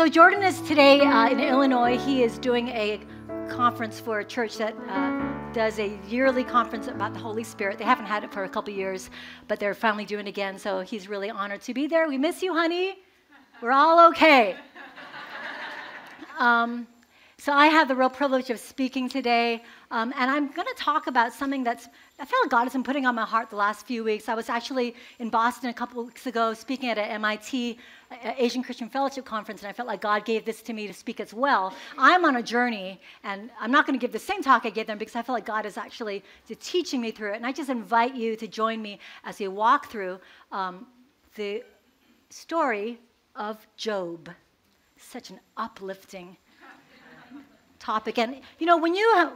So Jordan is today uh, in Illinois. He is doing a conference for a church that uh, does a yearly conference about the Holy Spirit. They haven't had it for a couple years, but they're finally doing it again. So he's really honored to be there. We miss you, honey. We're all okay. Um, so I have the real privilege of speaking today, um, and I'm going to talk about something that's I feel like God has been putting on my heart the last few weeks. I was actually in Boston a couple weeks ago speaking at an MIT Asian Christian Fellowship conference, and I felt like God gave this to me to speak as well. I'm on a journey, and I'm not going to give the same talk I gave them because I feel like God is actually teaching me through it. And I just invite you to join me as we walk through um, the story of Job. Such an uplifting topic. And you know, when you have,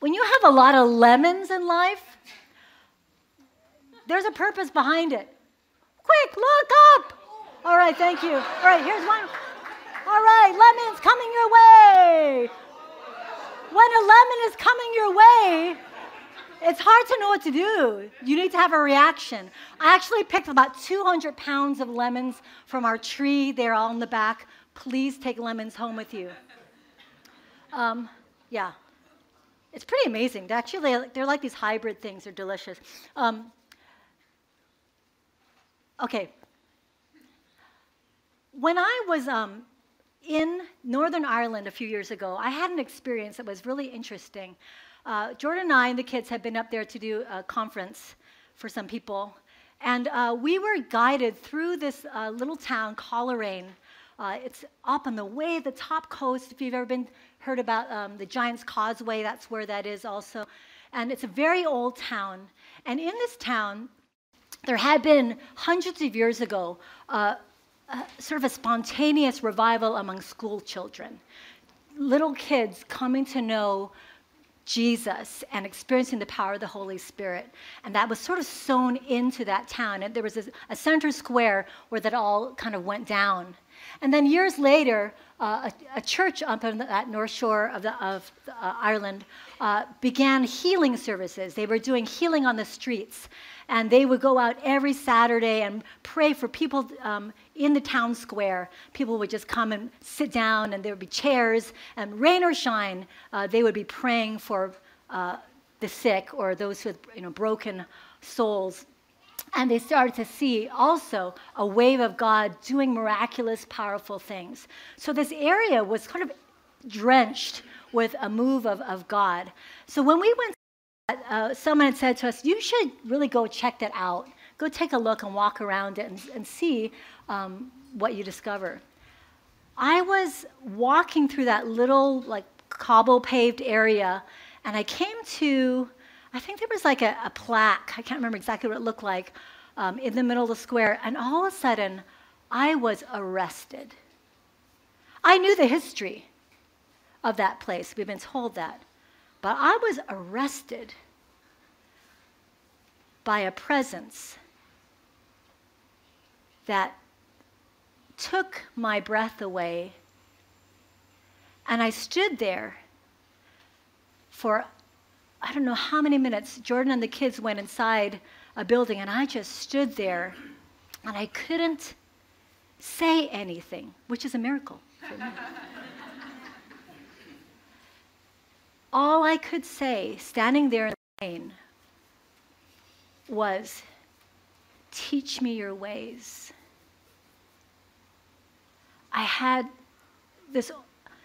when you have a lot of lemons in life, there's a purpose behind it. Quick, look up. All right, thank you. All right, here's one. All right, lemons coming your way. When a lemon is coming your way, it's hard to know what to do. You need to have a reaction. I actually picked about 200 pounds of lemons from our tree. They're all in the back. Please take lemons home with you. Um, yeah. It's pretty amazing. Actually, they're like these hybrid things. They're delicious. Um, okay. When I was um, in Northern Ireland a few years ago, I had an experience that was really interesting. Uh, Jordan and I and the kids had been up there to do a conference for some people, and uh, we were guided through this uh, little town, Coleraine. Uh, it's up on the way the top coast. If you've ever been heard about um, the Giant's Causeway, that's where that is also. And it's a very old town. And in this town, there had been hundreds of years ago uh, sort of a spontaneous revival among school children. Little kids coming to know Jesus and experiencing the power of the Holy Spirit. And that was sort of sewn into that town. And there was a, a center square where that all kind of went down. And then years later, uh, a, a, church up on that north shore of, the, of uh, Ireland uh, began healing services. They were doing healing on the streets. And they would go out every Saturday and pray for people um, in the town square. People would just come and sit down, and there would be chairs. And rain or shine, uh, they would be praying for uh, the sick or those with you know, broken souls. And they started to see also a wave of God doing miraculous, powerful things. So this area was kind of drenched with a move of, of God. So when we went, uh, someone had said to us, You should really go check that out. Go take a look and walk around it and, and see um, what you discover. I was walking through that little, like, cobble paved area, and I came to I think there was like a, a plaque, I can't remember exactly what it looked like, um, in the middle of the square, and all of a sudden, I was arrested. I knew the history of that place, we've been told that, but I was arrested by a presence that took my breath away. And I stood there for I don't know how many minutes, Jordan and the kids went inside a building, and I just stood there and I couldn't say anything, which is a miracle for me. All I could say, standing there in the rain, was, Teach me your ways. I had this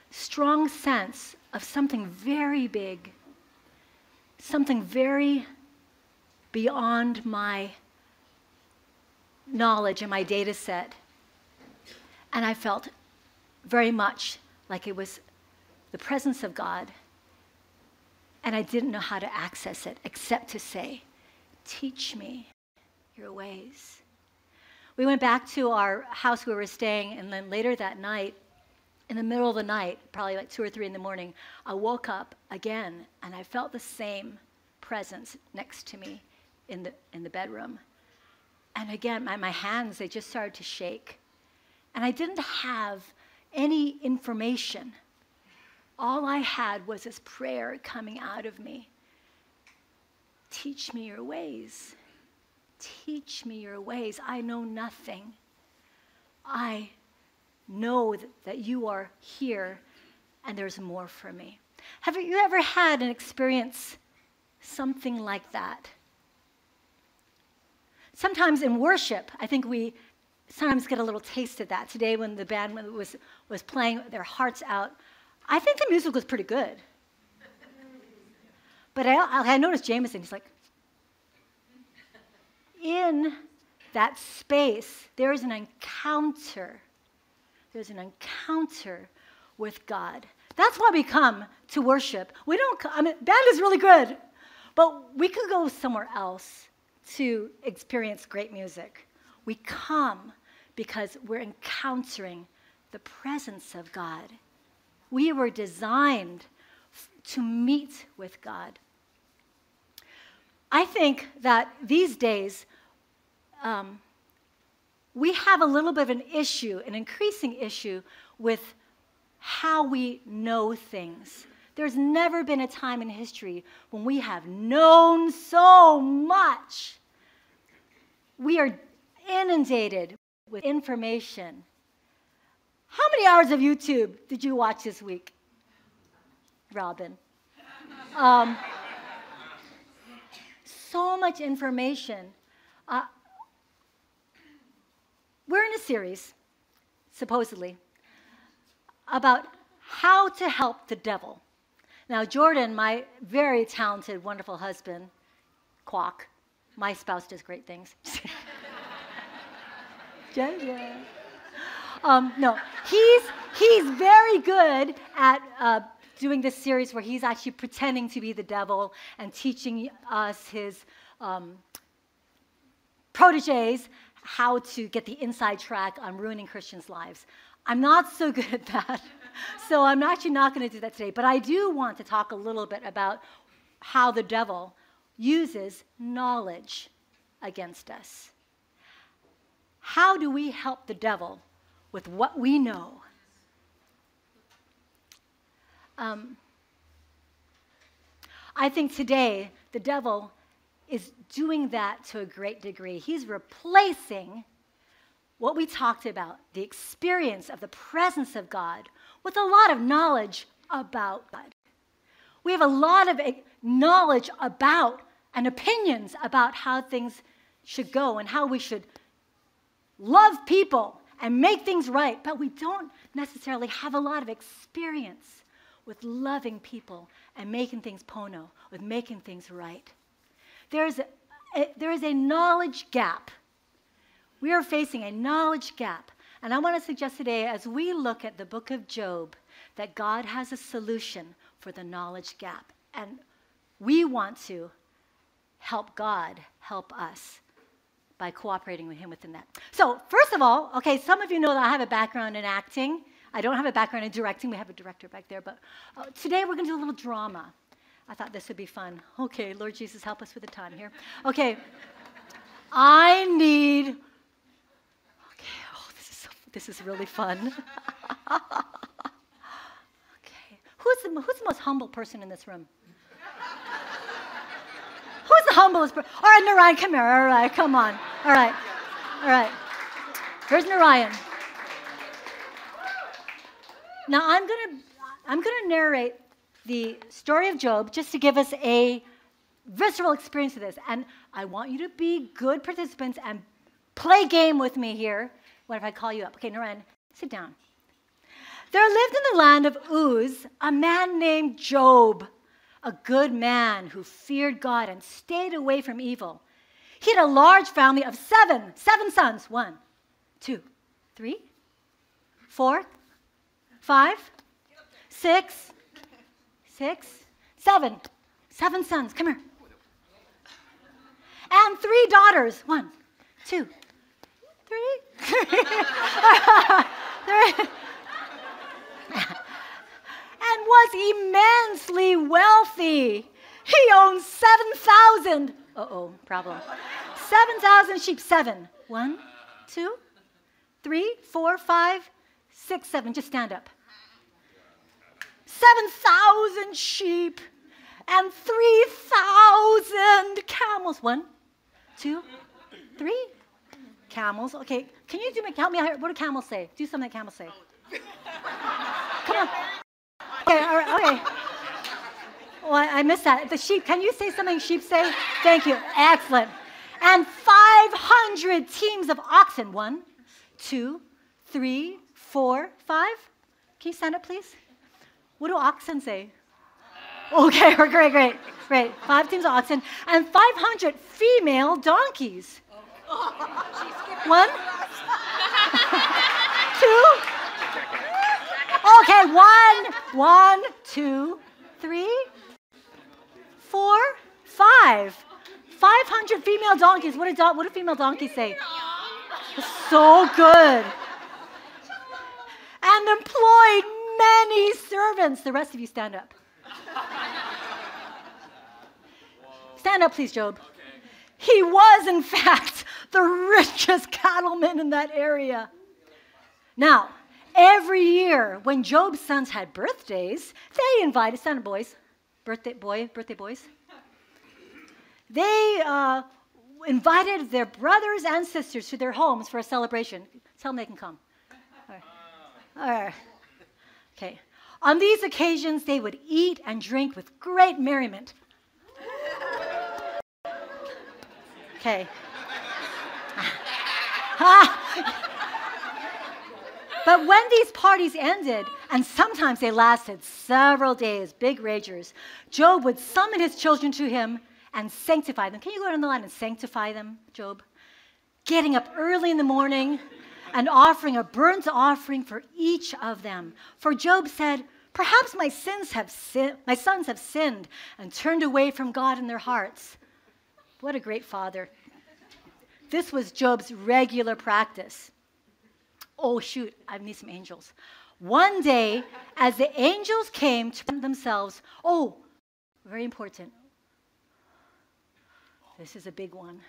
strong sense of something very big something very beyond my knowledge and my data set. And I felt very much like it was the presence of God. And I didn't know how to access it except to say, Teach me your ways. We went back to our house we were staying, and then later that night, in the middle of the night, probably like two or three in the morning, I woke up again and I felt the same presence next to me in the, in the bedroom. And again, my, my hands, they just started to shake. And I didn't have any information. All I had was this prayer coming out of me Teach me your ways. Teach me your ways. I know nothing. I know that you are here and there's more for me. Have you ever had an experience something like that? Sometimes in worship, I think we sometimes get a little taste of that. Today, when the band was, was playing their hearts out, I think the music was pretty good. But I, I noticed Jameson, he's like, in that space, there is an encounter. There's an encounter with God. That's why we come to worship. We don't, I mean, band is really good, but we could go somewhere else to experience great music. We come because we're encountering the presence of God. We were designed to meet with God. I think that these days, um, we have a little bit of an issue, an increasing issue, with how we know things. There's never been a time in history when we have known so much. We are inundated with information. How many hours of YouTube did you watch this week, Robin? Um, so much information. Uh, we're in a series, supposedly, about how to help the devil. Now, Jordan, my very talented, wonderful husband, Quack, my spouse does great things. yeah, Um, no, he's, he's very good at uh, doing this series where he's actually pretending to be the devil and teaching us, his um, proteges, how to get the inside track on ruining Christians' lives. I'm not so good at that, so I'm actually not going to do that today. But I do want to talk a little bit about how the devil uses knowledge against us. How do we help the devil with what we know? Um, I think today the devil is doing that to a great degree. He's replacing what we talked about, the experience of the presence of God, with a lot of knowledge about God. We have a lot of eh, knowledge about and opinions about how things should go and how we should love people and make things right, but we don't necessarily have a lot of experience with loving people and making things pono, with making things right. There's a, a, there is a knowledge gap. We are facing a knowledge gap. And I want to suggest today, as we look at the book of Job, that God has a solution for the knowledge gap. And we want to help God help us by cooperating with him within that. So, first of all, okay, some of you know that I have a background in acting. I don't have a background in directing. We have a director back there. But uh, today we're going to do a little drama. I thought this would be fun. Okay, Lord Jesus, help us with the time here. Okay, I need. Okay, oh, this is so, this is really fun. okay, who's the, who's the most humble person in this room? Who's the humblest person? All right, Narayan, come here. All right, come on. All right. All right. Here's Narayan. Now I'm gonna I'm gonna narrate the story of Job just to give us a visceral experience of this. And I want you to be good participants and play game with me here. What if I call you up? Okay, Narayan, sit down. There lived in the land of Uz a man named Job a good man who feared God and stayed away from evil. He had a large family of seven, seven sons. One, two, three, four, five, six, six, seven. Seven sons. Come here. And three daughters. One, two, three. three and was immensely wealthy. He owned 7,000. Uh oh, problem. 7,000 sheep. Seven. One, two, three, four, five, six, seven. Just stand up. 7,000 sheep and 3,000 camels. One, two, three. camels. Okay, can you do me, help me out here? What do camels say? Do something camels say. Come on. Okay, all right, okay. Well, I, I missed that. The sheep, can you say something sheep say? Thank you. Excellent. And 500 teams of oxen. One, two, three, four, five. Can you stand up, please? What do oxen say? Okay, great, great, great. Five teams of oxen and 500 female donkeys. One, two. Okay, one, one, two, three, four, five. 500 female donkeys. What do, don- what do female donkeys say? So good. And employed many servants. The rest of you stand up. Stand up, please, Job. He was, in fact, the richest cattleman in that area. Now, every year when Job's sons had birthdays, they invited, up, boys, birthday boy, birthday boys. They uh, invited their brothers and sisters to their homes for a celebration. Tell them they can come. All right. All right. Okay. On these occasions, they would eat and drink with great merriment. Okay. but when these parties ended, and sometimes they lasted several days, big ragers, Job would summon his children to him and sanctify them. Can you go down the line and sanctify them, Job? Getting up early in the morning and offering a burnt offering for each of them. For Job said, Perhaps my sins have sin- my sons have sinned and turned away from God in their hearts. What a great father. This was Job's regular practice. Oh, shoot, I need some angels. One day, as the angels came to themselves, oh, very important. This is a big one.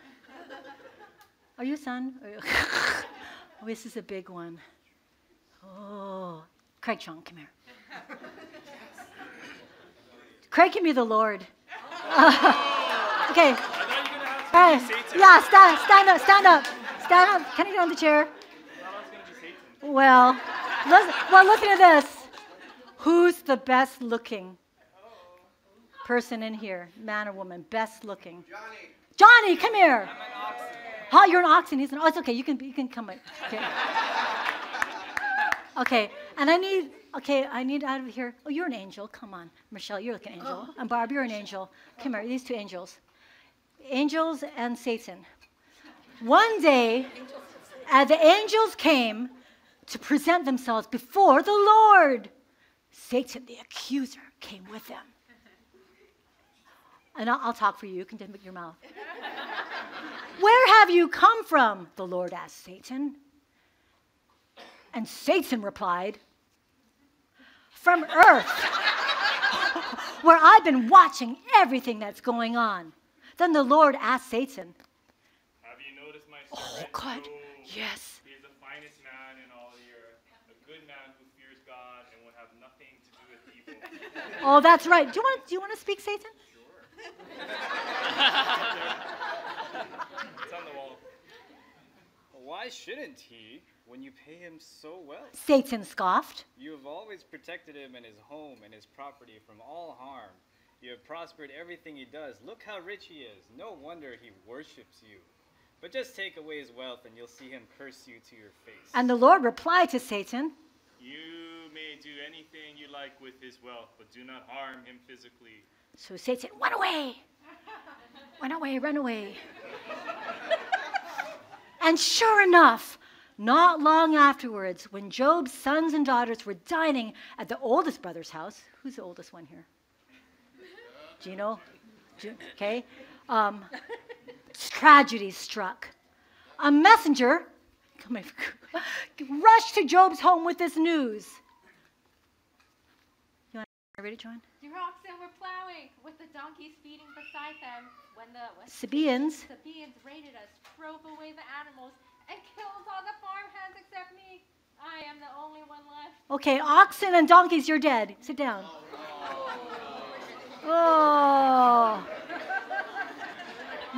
Are you a son? oh, this is a big one. Oh, Craig Chong, come here. Craig can be the Lord. Uh, okay. Hey, yeah, stand, stand up, stand up, stand up. Can you get on the chair? Well, well, listen at this. Who's the best looking person in here, man or woman? Best looking. Johnny. Johnny, come here. Huh? You're an oxen. He's an. Oh, it's okay. You can. You can come. in. Okay. Okay. And I need. Okay. I need out of here. Oh, you're an angel. Come on, Michelle. You're like an angel. Oh. And Barb, you're an angel. Come here. These two angels. Angels and Satan. One day, uh, the angels came to present themselves before the Lord. Satan, the accuser, came with them. And I'll, I'll talk for you. You can make your mouth. Where have you come from? The Lord asked Satan. And Satan replied, From earth, where I've been watching everything that's going on. Then the Lord asked Satan, Have you noticed my Oh. God. Yes. He is the finest man in all the earth, a good man who fears God and will have nothing to do with evil. Oh, that's right. Do you want, do you want to speak, Satan? Why shouldn't he when you pay him so well? Satan scoffed. You have always protected him and his home and his property from all harm. You have prospered everything he does. Look how rich he is. No wonder he worships you. But just take away his wealth and you'll see him curse you to your face. And the Lord replied to Satan, You may do anything you like with his wealth, but do not harm him physically. So Satan, run away. Run away, run away. and sure enough, not long afterwards, when Job's sons and daughters were dining at the oldest brother's house, who's the oldest one here? Gino? Okay. Um, tragedy struck. A messenger rushed to Job's home with this news. You want to read it, John? Your oxen were plowing, with the donkeys feeding beside them, when the when Sabaeans Sabaeans raided us, drove away the animals, and killed all the farmhands except me. I am the only one left. Okay, oxen and donkeys, you're dead. Sit down. Oh. oh.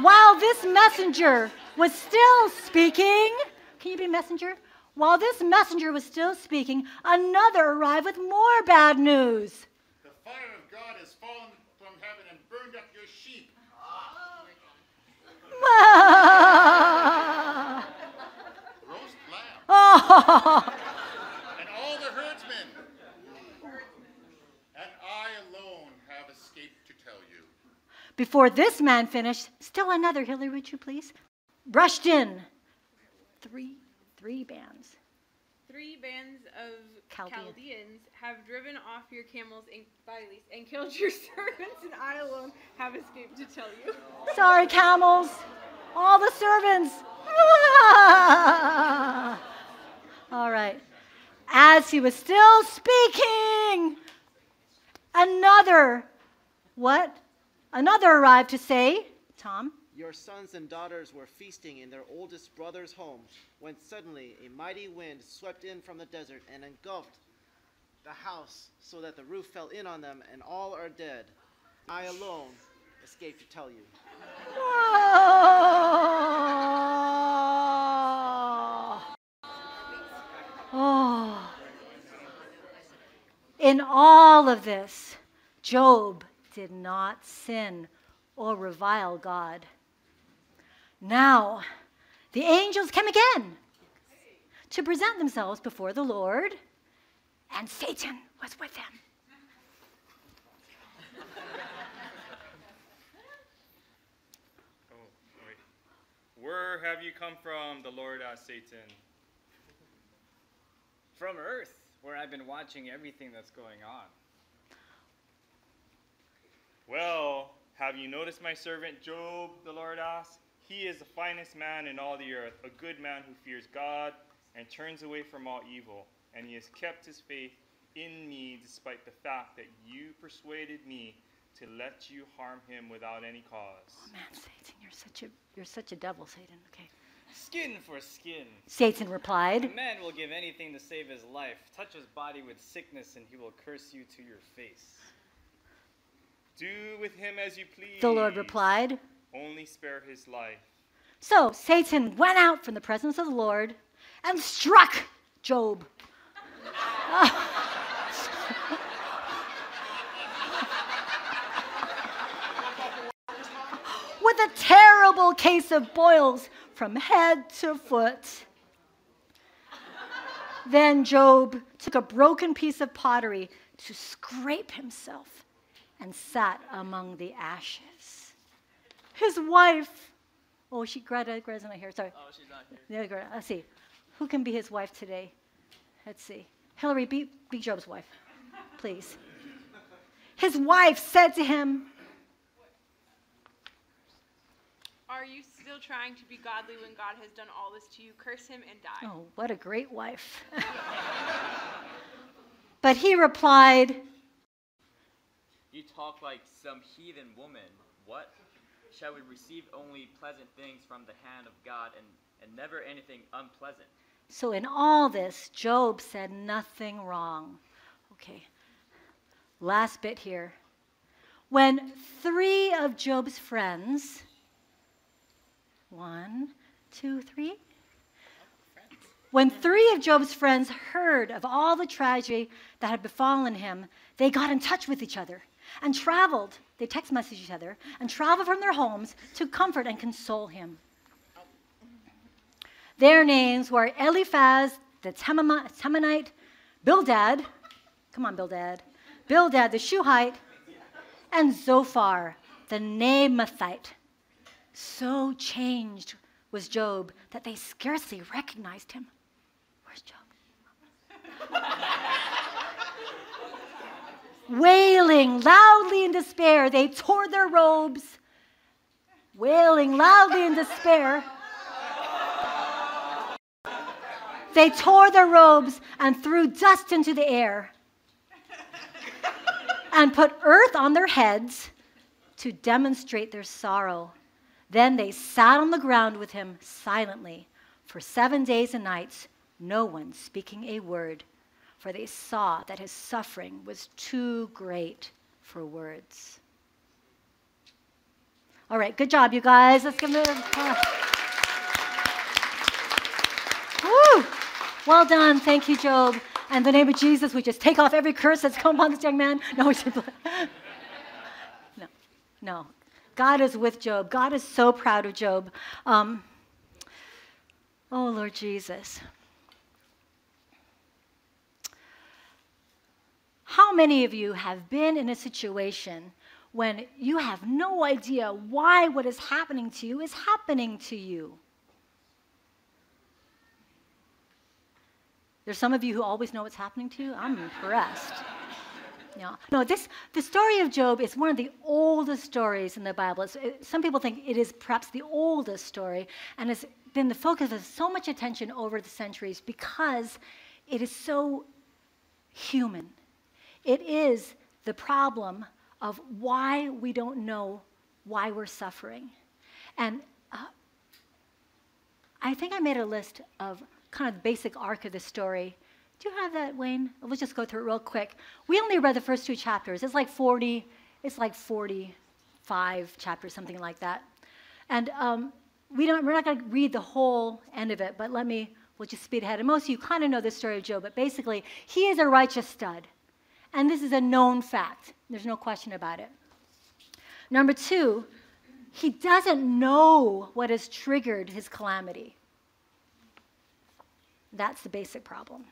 While this messenger was still speaking, can you be messenger? While this messenger was still speaking, another arrived with more bad news. The fire of God has fallen from heaven and burned up your sheep. Roast lamb. oh, And all the herdsmen. And I alone have escaped to tell you. Before this man finished, still another, Hillary, would you please? Rushed in. Three, three bands. Three bands of Chaldean. Chaldeans have driven off your camels and and killed your servants, and I alone have escaped to tell you. Sorry, camels. All the servants. All right. As he was still speaking, another, what? Another arrived to say, Tom, Your sons and daughters were feasting in their oldest brother's home when suddenly a mighty wind swept in from the desert and engulfed the house so that the roof fell in on them and all are dead. I alone escaped to tell you. Oh. Oh. In all of this, Job did not sin or revile God. Now, the angels came again to present themselves before the Lord, and Satan was with them. Oh. Where have you come from, the Lord asked Satan. From Earth, where I've been watching everything that's going on. Well, have you noticed my servant Job, the Lord asked? He is the finest man in all the earth, a good man who fears God and turns away from all evil. And he has kept his faith in me despite the fact that you persuaded me to let you harm him without any cause. Oh man, Satan, you're such a you're such a devil, Satan. Okay. Skin for skin. Satan replied. A replied, man will give anything to save his life. Touch his body with sickness, and he will curse you to your face. Do with him as you please. The Lord replied. Only spare his life. So Satan went out from the presence of the Lord and struck Job. With a terrible case of boils from head to foot. Then Job took a broken piece of pottery to scrape himself and sat among the ashes. His wife Oh, she Greta, Greta's not here. Sorry. Oh, she's not here. The other Greta. Let's see. Who can be his wife today? Let's see. Hillary, be, be Job's wife, please. His wife said to him, Are you still trying to be godly when God has done all this to you? Curse him and die. Oh, what a great wife. but he replied, You talk like some heathen woman. What? Shall we receive only pleasant things from the hand of God and, and never anything unpleasant? So, in all this, Job said nothing wrong. Okay, last bit here. When three of Job's friends, one, two, three, when three of Job's friends heard of all the tragedy that had befallen him, they got in touch with each other and traveled. They text messaged each other and traveled from their homes to comfort and console him. Their names were Eliphaz the Temanite, Bildad, come on, Bildad, Bildad the Shuhite, and Zophar the Naamathite. So changed was Job that they scarcely recognized him. Where's Job? Wailing loudly in despair, they tore their robes. Wailing loudly in despair, they tore their robes and threw dust into the air and put earth on their heads to demonstrate their sorrow. Then they sat on the ground with him silently for seven days and nights, no one speaking a word, for they saw that his suffering was too great for words. All right, good job, you guys. Let's give them a Woo! Well done. Thank you, Job. And the name of Jesus, we just take off every curse that's come upon this young man. No, we should. no, no. God is with Job. God is so proud of Job. Um, oh, Lord Jesus. How many of you have been in a situation when you have no idea why what is happening to you is happening to you? There's some of you who always know what's happening to you. I'm impressed. Yeah. No, this the story of Job is one of the oldest stories in the Bible. It, some people think it is perhaps the oldest story, and it's been the focus of so much attention over the centuries because it is so human. It is the problem of why we don't know why we're suffering. And uh, I think I made a list of kind of the basic arc of the story. Do you have that, Wayne? Let's just go through it real quick. We only read the first two chapters. It's like 40, it's like 45 chapters, something like that. And um, we don't, we're not going to read the whole end of it, but let me, we'll just speed ahead. And most of you kind of know the story of Job, but basically, he is a righteous stud. And this is a known fact. There's no question about it. Number two, he doesn't know what has triggered his calamity. That's the basic problem.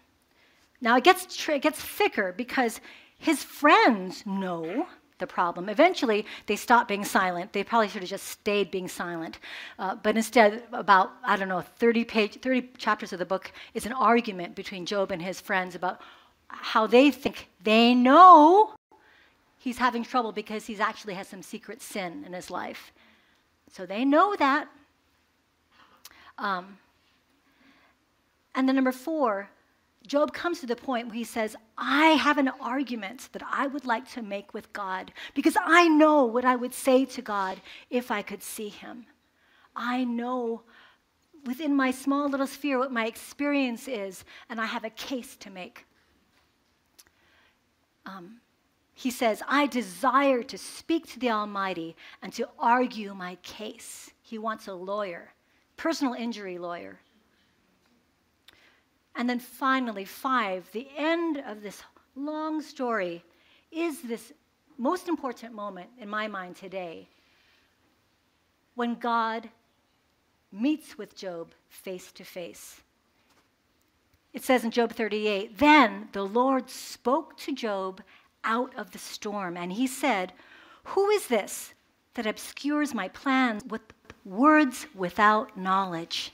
Now it gets, it gets thicker because his friends know the problem. Eventually, they stop being silent. They probably should have just stayed being silent. Uh, but instead, about, I don't know, 30, page, 30 chapters of the book is an argument between Job and his friends about how they think they know he's having trouble because he's actually has some secret sin in his life. So they know that. Um, and then number four, Job comes to the point where he says, I have an argument that I would like to make with God because I know what I would say to God if I could see him. I know within my small little sphere what my experience is, and I have a case to make. Um, he says, I desire to speak to the Almighty and to argue my case. He wants a lawyer, personal injury lawyer. And then finally, five, the end of this long story is this most important moment in my mind today when God meets with Job face to face. It says in Job 38 Then the Lord spoke to Job out of the storm, and he said, Who is this that obscures my plans with words without knowledge?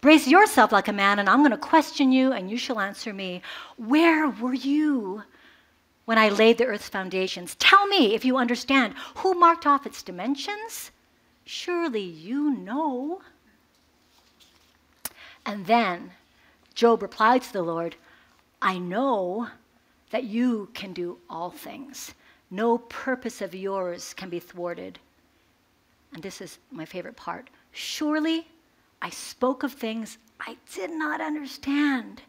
Brace yourself like a man, and I'm going to question you, and you shall answer me. Where were you when I laid the earth's foundations? Tell me if you understand. Who marked off its dimensions? Surely you know. And then Job replied to the Lord, I know that you can do all things. No purpose of yours can be thwarted. And this is my favorite part. Surely I spoke of things I did not understand,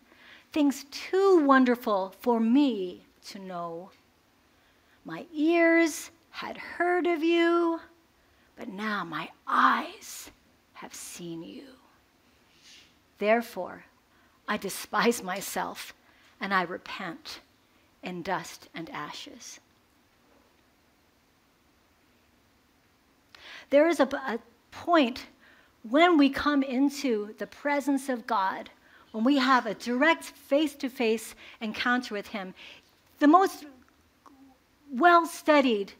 things too wonderful for me to know. My ears had heard of you, but now my eyes have seen you. Therefore, I despise myself and I repent in dust and ashes. There is a, a point when we come into the presence of God, when we have a direct face to face encounter with Him, the most well studied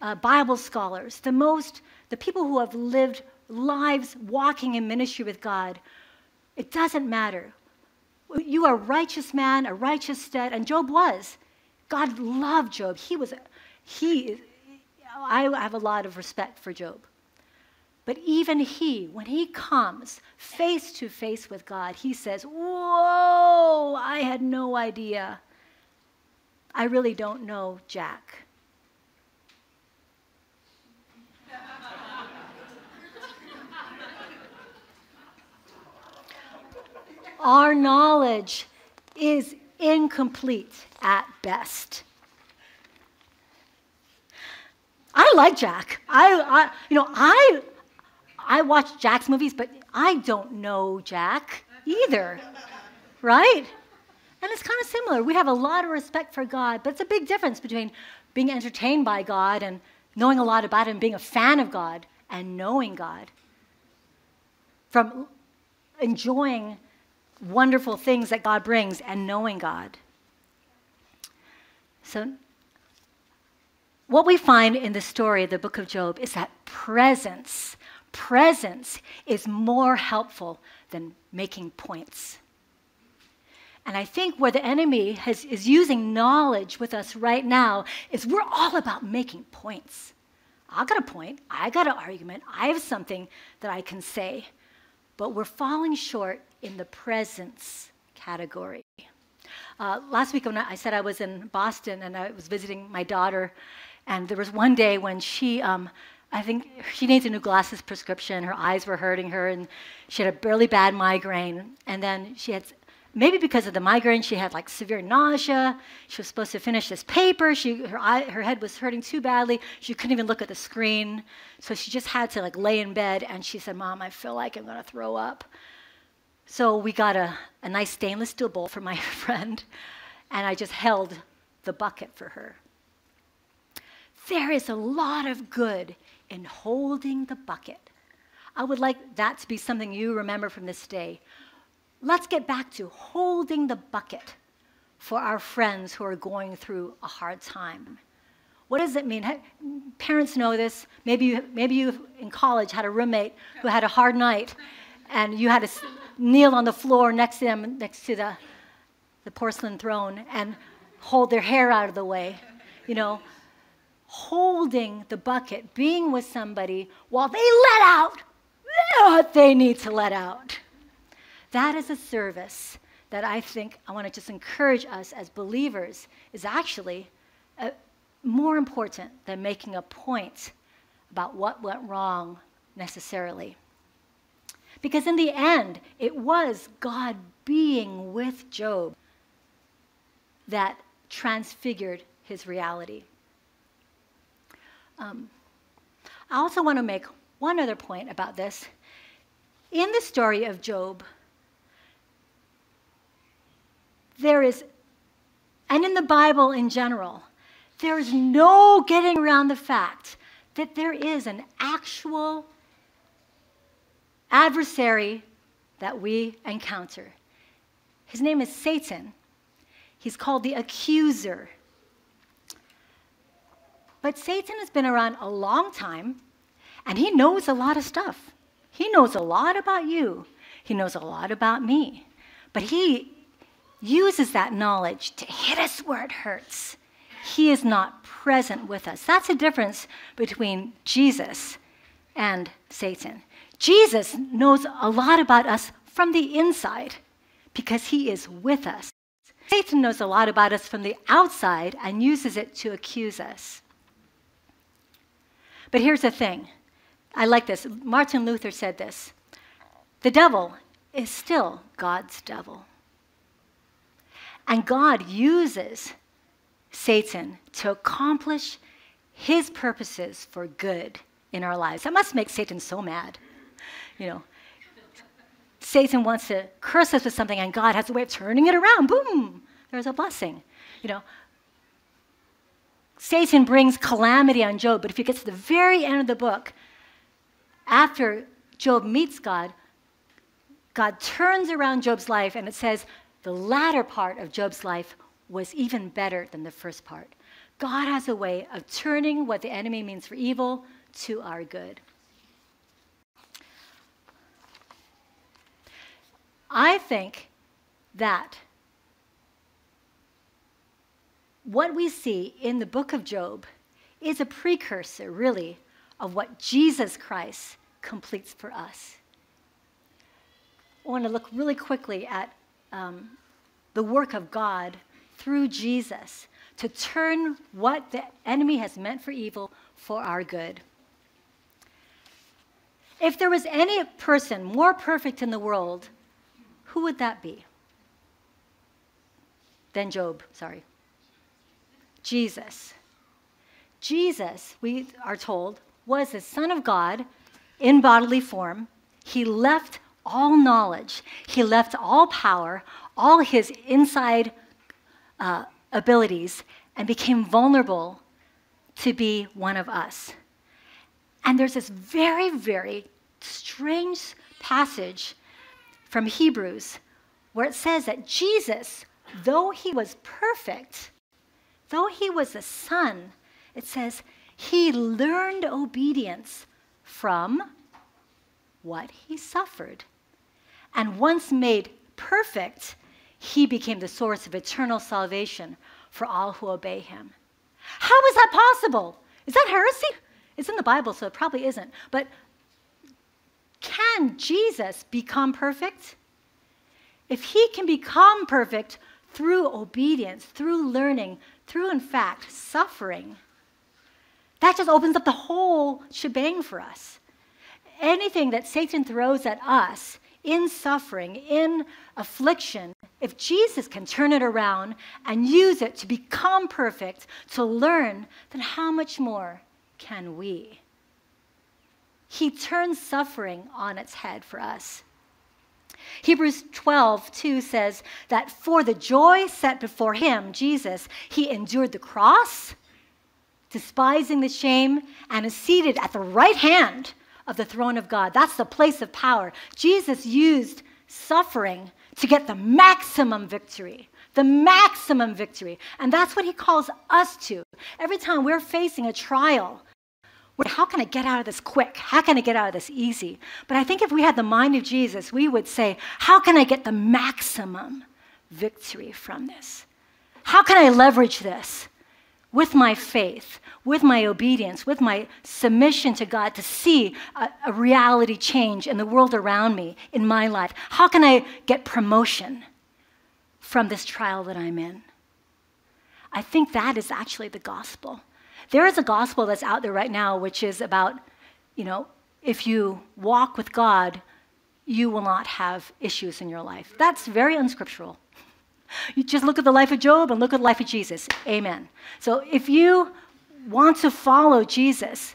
uh, Bible scholars, the most, the people who have lived lives walking in ministry with God, it doesn't matter. You are a righteous man, a righteous stud, and Job was. God loved Job. He was, he, I have a lot of respect for Job. But even he, when he comes face to face with God, he says, Whoa, I had no idea. I really don't know Jack. Our knowledge is incomplete at best. I like Jack. I, I you know, I I watch Jack's movies, but I don't know Jack. either, right? And it's kind of similar. We have a lot of respect for God, but it's a big difference between being entertained by God and knowing a lot about Him, being a fan of God, and knowing God. From enjoying wonderful things that God brings and knowing God. So, what we find in the story of the book of Job is that presence, presence is more helpful than making points. And I think where the enemy has, is using knowledge with us right now is we're all about making points. I got a point, I got an argument, I have something that I can say, but we're falling short in the presence category. Uh, last week, when I said I was in Boston and I was visiting my daughter, and there was one day when she, um, I think she needs a new glasses prescription. Her eyes were hurting her, and she had a really bad migraine. And then she had maybe because of the migraine, she had like severe nausea. She was supposed to finish this paper. She, her, eye, her head was hurting too badly. She couldn't even look at the screen. So she just had to like lay in bed. And she said, Mom, I feel like I'm going to throw up. So we got a, a nice stainless steel bowl for my friend. And I just held the bucket for her. There is a lot of good in holding the bucket. I would like that to be something you remember from this day let's get back to holding the bucket for our friends who are going through a hard time. What does it mean? Parents know this. Maybe you, maybe you in college had a roommate who had a hard night and you had to kneel on the floor next to them, next to the, the porcelain throne, and hold their hair out of the way. You know, holding the bucket, being with somebody while they let out what they need to let out. That is a service that I think I want to just encourage us as believers is actually uh, more important than making a point about what went wrong necessarily. Because in the end, it was God being with Job that transfigured his reality. Um, I also want to make one other point about this. In the story of Job, there is, and in the Bible in general, there is no getting around the fact that there is an actual adversary that we encounter. His name is Satan. He's called the accuser. But Satan has been around a long time, and he knows a lot of stuff. He knows a lot about you, he knows a lot about me. But he uses that knowledge to hit us where it hurts. He is not present with us. That's the difference between Jesus and Satan. Jesus knows a lot about us from the inside because he is with us. Satan knows a lot about us from the outside and uses it to accuse us. But here's the thing I like this. Martin Luther said this The devil is still God's devil. And God uses Satan to accomplish his purposes for good in our lives. That must make Satan so mad. You know, Satan wants to curse us with something, and God has a way of turning it around. Boom, there's a blessing. You know, Satan brings calamity on Job, but if you get to the very end of the book, after Job meets God, God turns around Job's life, and it says, the latter part of Job's life was even better than the first part. God has a way of turning what the enemy means for evil to our good. I think that what we see in the book of Job is a precursor, really, of what Jesus Christ completes for us. I want to look really quickly at um, the work of God through Jesus to turn what the enemy has meant for evil for our good. If there was any person more perfect in the world, who would that be? Then Job, sorry. Jesus. Jesus, we are told, was the Son of God in bodily form. He left all knowledge. He left all power, all his inside uh, abilities, and became vulnerable to be one of us. And there's this very, very strange passage from Hebrews where it says that Jesus, though he was perfect, though he was the Son, it says he learned obedience from what he suffered. And once made perfect, he became the source of eternal salvation for all who obey him. How is that possible? Is that heresy? It's in the Bible, so it probably isn't. But can Jesus become perfect? If he can become perfect through obedience, through learning, through, in fact, suffering, that just opens up the whole shebang for us. Anything that Satan throws at us in suffering, in affliction, if Jesus can turn it around and use it to become perfect, to learn, then how much more can we? He turns suffering on its head for us. Hebrews 12, 2 says that for the joy set before him, Jesus, he endured the cross, despising the shame, and is seated at the right hand of the throne of God. That's the place of power. Jesus used suffering to get the maximum victory. The maximum victory. And that's what he calls us to. Every time we're facing a trial, how can I get out of this quick? How can I get out of this easy? But I think if we had the mind of Jesus, we would say, How can I get the maximum victory from this? How can I leverage this with my faith, with my obedience, with my submission to God to see a, a reality change in the world around me, in my life? How can I get promotion from this trial that I'm in? I think that is actually the gospel. There is a gospel that's out there right now, which is about, you know, if you walk with God, you will not have issues in your life. That's very unscriptural. You just look at the life of Job and look at the life of Jesus. Amen. So if you want to follow Jesus,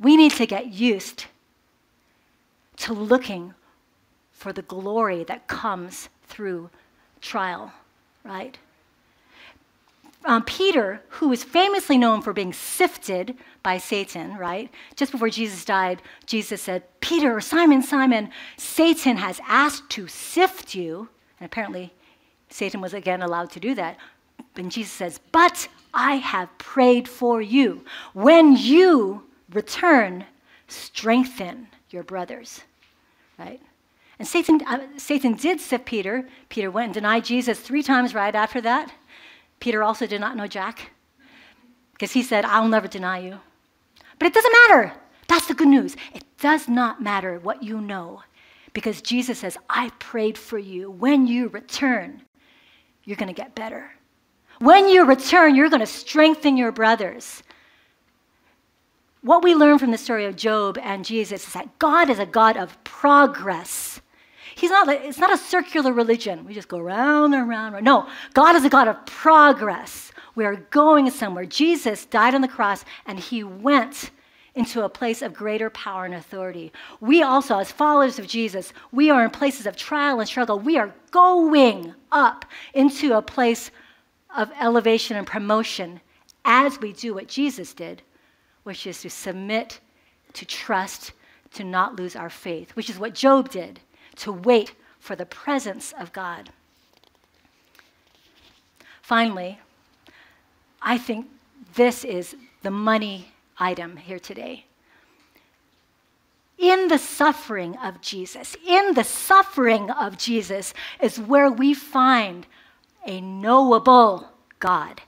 we need to get used to looking for the glory that comes through trial, right? Um, Peter, who was famously known for being sifted by Satan, right? Just before Jesus died, Jesus said, Peter, Simon, Simon, Satan has asked to sift you. And apparently, Satan was again allowed to do that. And Jesus says, But I have prayed for you. When you return, strengthen your brothers, right? And Satan, uh, Satan did sift Peter. Peter went and denied Jesus three times right after that. Peter also did not know Jack because he said, I'll never deny you. But it doesn't matter. That's the good news. It does not matter what you know because Jesus says, I prayed for you. When you return, you're going to get better. When you return, you're going to strengthen your brothers. What we learn from the story of Job and Jesus is that God is a God of progress. He's not, it's not a circular religion. We just go round and round. No, God is a God of progress. We are going somewhere. Jesus died on the cross and he went into a place of greater power and authority. We also, as followers of Jesus, we are in places of trial and struggle. We are going up into a place of elevation and promotion as we do what Jesus did, which is to submit, to trust, to not lose our faith, which is what Job did to wait for the presence of God. Finally, I think this is the money item here today. In the suffering of Jesus, in the suffering of Jesus is where we find a knowable God.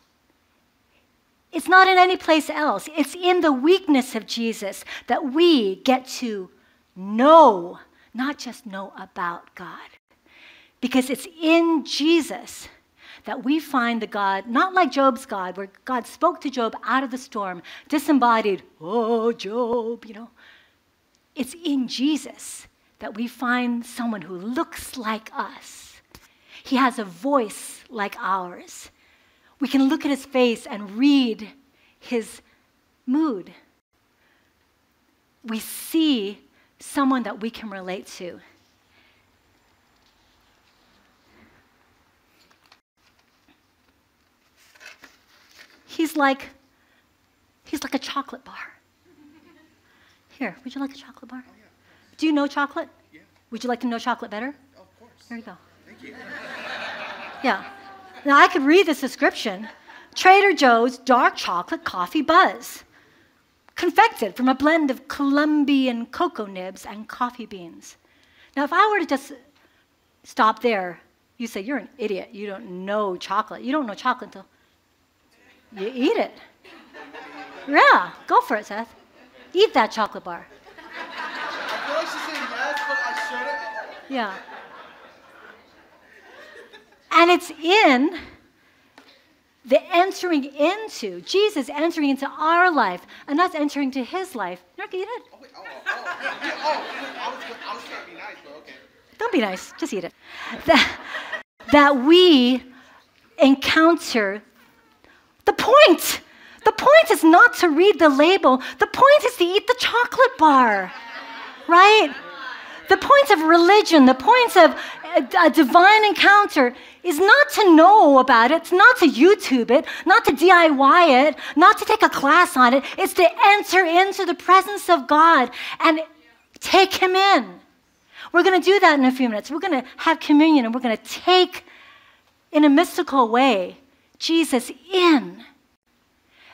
It's not in any place else. It's in the weakness of Jesus that we get to know not just know about God. Because it's in Jesus that we find the God, not like Job's God, where God spoke to Job out of the storm, disembodied, oh, Job, you know. It's in Jesus that we find someone who looks like us. He has a voice like ours. We can look at his face and read his mood. We see someone that we can relate to. He's like, he's like a chocolate bar. Here, would you like a chocolate bar? Oh, yeah. Do you know chocolate? Yeah. Would you like to know chocolate better? Of course. Here you go. Thank you. Yeah. Now I could read this description. Trader Joe's dark chocolate coffee buzz. Confected from a blend of Colombian cocoa nibs and coffee beans. Now, if I were to just stop there, you say, You're an idiot. You don't know chocolate. You don't know chocolate until you eat it. Yeah, go for it, Seth. Eat that chocolate bar. Yes. Yeah. And it's in the entering into, Jesus entering into our life and us entering into his life. You're not going to eat it? Oh, wait, oh, oh, oh yeah, oh, oh I was, I was trying to be nice, but okay. Don't be nice, just eat it. That, that we encounter the point. The point is not to read the label, the point is to eat the chocolate bar, right? The point of religion, the point of a, a divine encounter is not to know about it, not to YouTube it, not to DIY it, not to take a class on it. It's to enter into the presence of God and take Him in. We're going to do that in a few minutes. We're going to have communion and we're going to take, in a mystical way, Jesus in.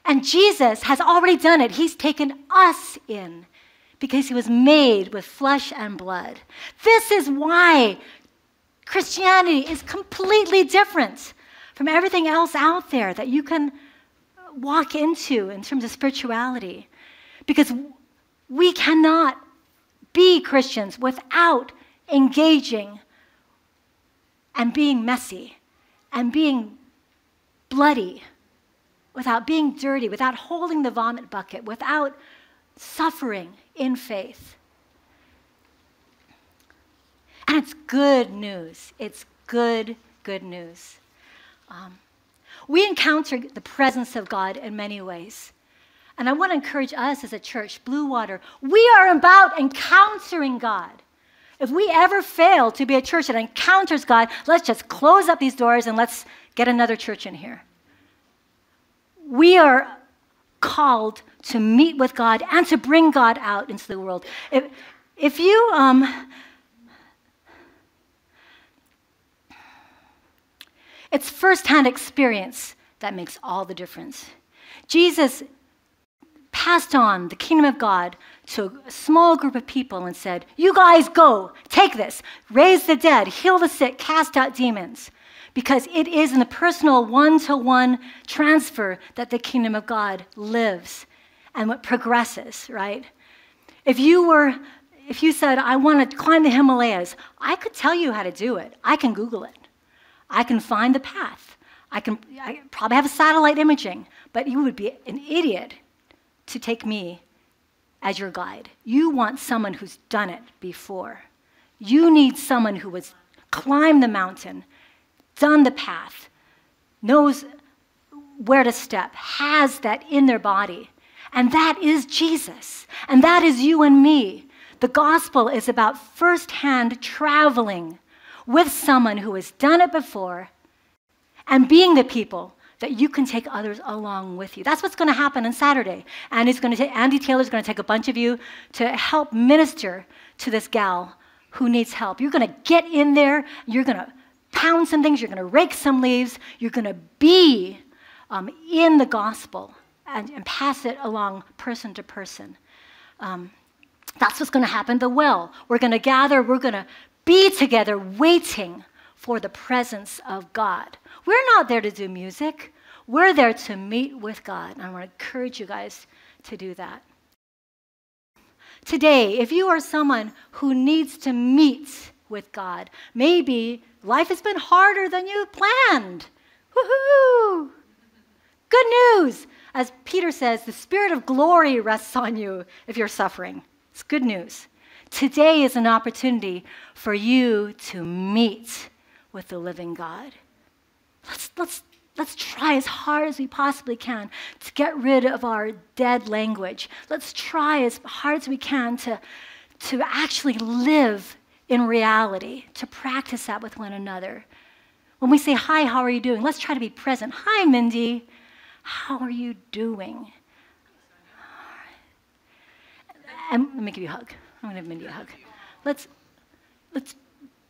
And Jesus has already done it. He's taken us in because he was made with flesh and blood. This is why Christianity is completely different from everything else out there that you can walk into in terms of spirituality. Because we cannot be Christians without engaging and being messy and being bloody, without being dirty, without holding the vomit bucket, without suffering in faith. And it's good news. It's good, good news. Um, we encounter the presence of God in many ways. And I want to encourage us as a church, Blue Water, we are about encountering God. If we ever fail to be a church that encounters God, let's just close up these doors and let's get another church in here. We are called to meet with God and to bring God out into the world. If, if you, um, it's firsthand experience that makes all the difference. Jesus passed on the kingdom of God to a small group of people and said, You guys go, take this, raise the dead, heal the sick, cast out demons. Because it is in the personal one to one transfer that the kingdom of God lives and what progresses, right? If you were, if you said, I want to climb the Himalayas, I could tell you how to do it. I can Google it. I can find the path. I can I probably have a satellite imaging, but you would be an idiot to take me as your guide. You want someone who's done it before. You need someone who has climbed the mountain, done the path, knows where to step, has that in their body. And that is Jesus. And that is you and me. The gospel is about firsthand traveling with someone who has done it before and being the people that you can take others along with you. That's what's going to happen on Saturday. And it's going to take, Andy Taylor's going to take a bunch of you to help minister to this gal who needs help. You're going to get in there, you're going to pound some things, you're going to rake some leaves, you're going to be um, in the gospel and, and, pass it along person to person. Um, that's what's going to happen. The well. We're going to gather, we're going to be together waiting for the presence of God. We're not there to do music. We're there to meet with God. And I want to encourage you guys to do that. Today, if you are someone who needs to meet with God, maybe life has been harder than you planned. Woohoo! Good news. As Peter says, the spirit of glory rests on you if you're suffering. It's good news. Today is an opportunity for you to meet with the living God. Let's, let's, let's try as hard as we possibly can to get rid of our dead language. Let's try as hard as we can to, to actually live in reality, to practice that with one another. When we say, Hi, how are you doing? Let's try to be present. Hi, Mindy. How are you doing? And let me give you a hug. I'm to give Mindy a hug. Let's, let's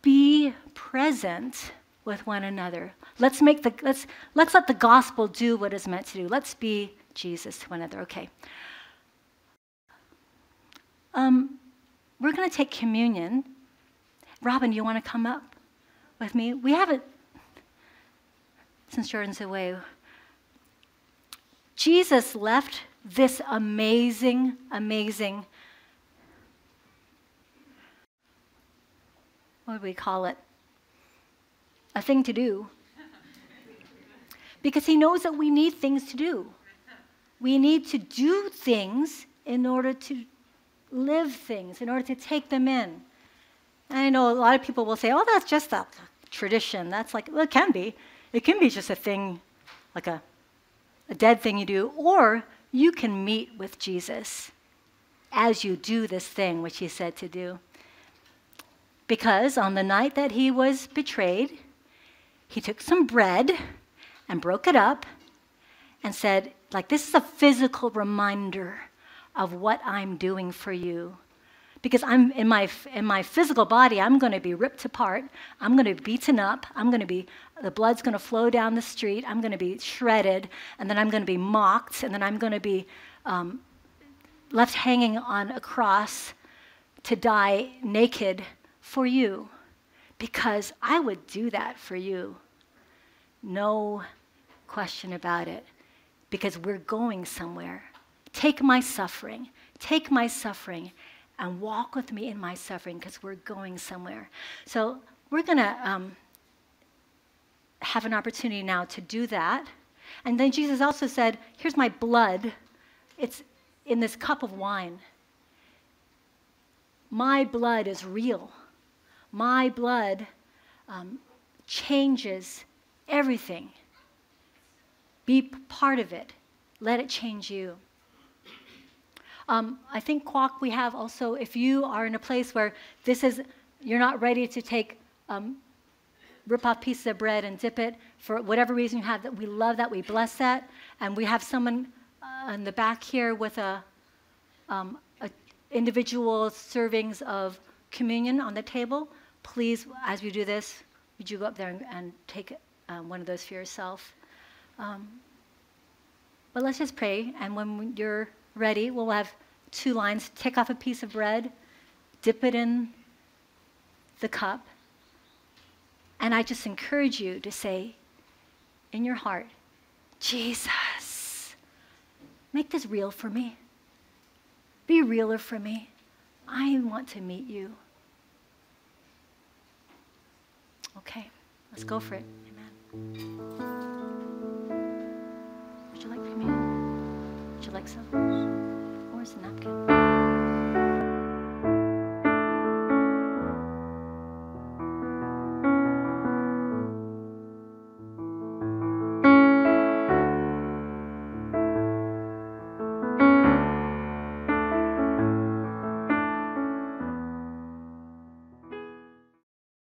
be present with one another. Let's make the let's let's let the gospel do what it's meant to do. Let's be Jesus to one another. Okay. Um, we're going to take communion. Robin, do you want to come up with me? We haven't since Jordan's away. Jesus left this amazing, amazing. What do we call it? a thing to do. Because he knows that we need things to do. We need to do things in order to live things, in order to take them in. And I know a lot of people will say, oh, that's just a tradition. That's like, well, it can be. It can be just a thing, like a, a dead thing you do. Or you can meet with Jesus as you do this thing which he said to do. Because on the night that he was betrayed, he took some bread and broke it up and said, like, this is a physical reminder of what I'm doing for you. Because I'm in my, in my physical body, I'm going to be ripped apart. I'm going to be beaten up. I'm going to be, the blood's going to flow down the street. I'm going to be shredded. And then I'm going to be mocked. And then I'm going to be um, left hanging on a cross to die naked for you. Because I would do that for you. No question about it. Because we're going somewhere. Take my suffering. Take my suffering and walk with me in my suffering because we're going somewhere. So we're going to um, have an opportunity now to do that. And then Jesus also said, Here's my blood. It's in this cup of wine. My blood is real. My blood um, changes everything. Be part of it. Let it change you. Um, I think Kwok, we have also, if you are in a place where this is, you're not ready to take, um, rip off pieces of bread and dip it for whatever reason you have, that we love that, we bless that. And we have someone uh, in the back here with a, um, a individual servings of communion on the table. Please, as we do this, would you go up there and, and take um, one of those for yourself. Um, but let's just pray, and when you're ready, we'll have two lines. Take off a piece of bread, dip it in the cup, and I just encourage you to say in your heart, Jesus, make this real for me. Be realer for me. I want to meet you. Okay, let's go for it. Amen. Would you like communion? Would you like some? Or is a napkin?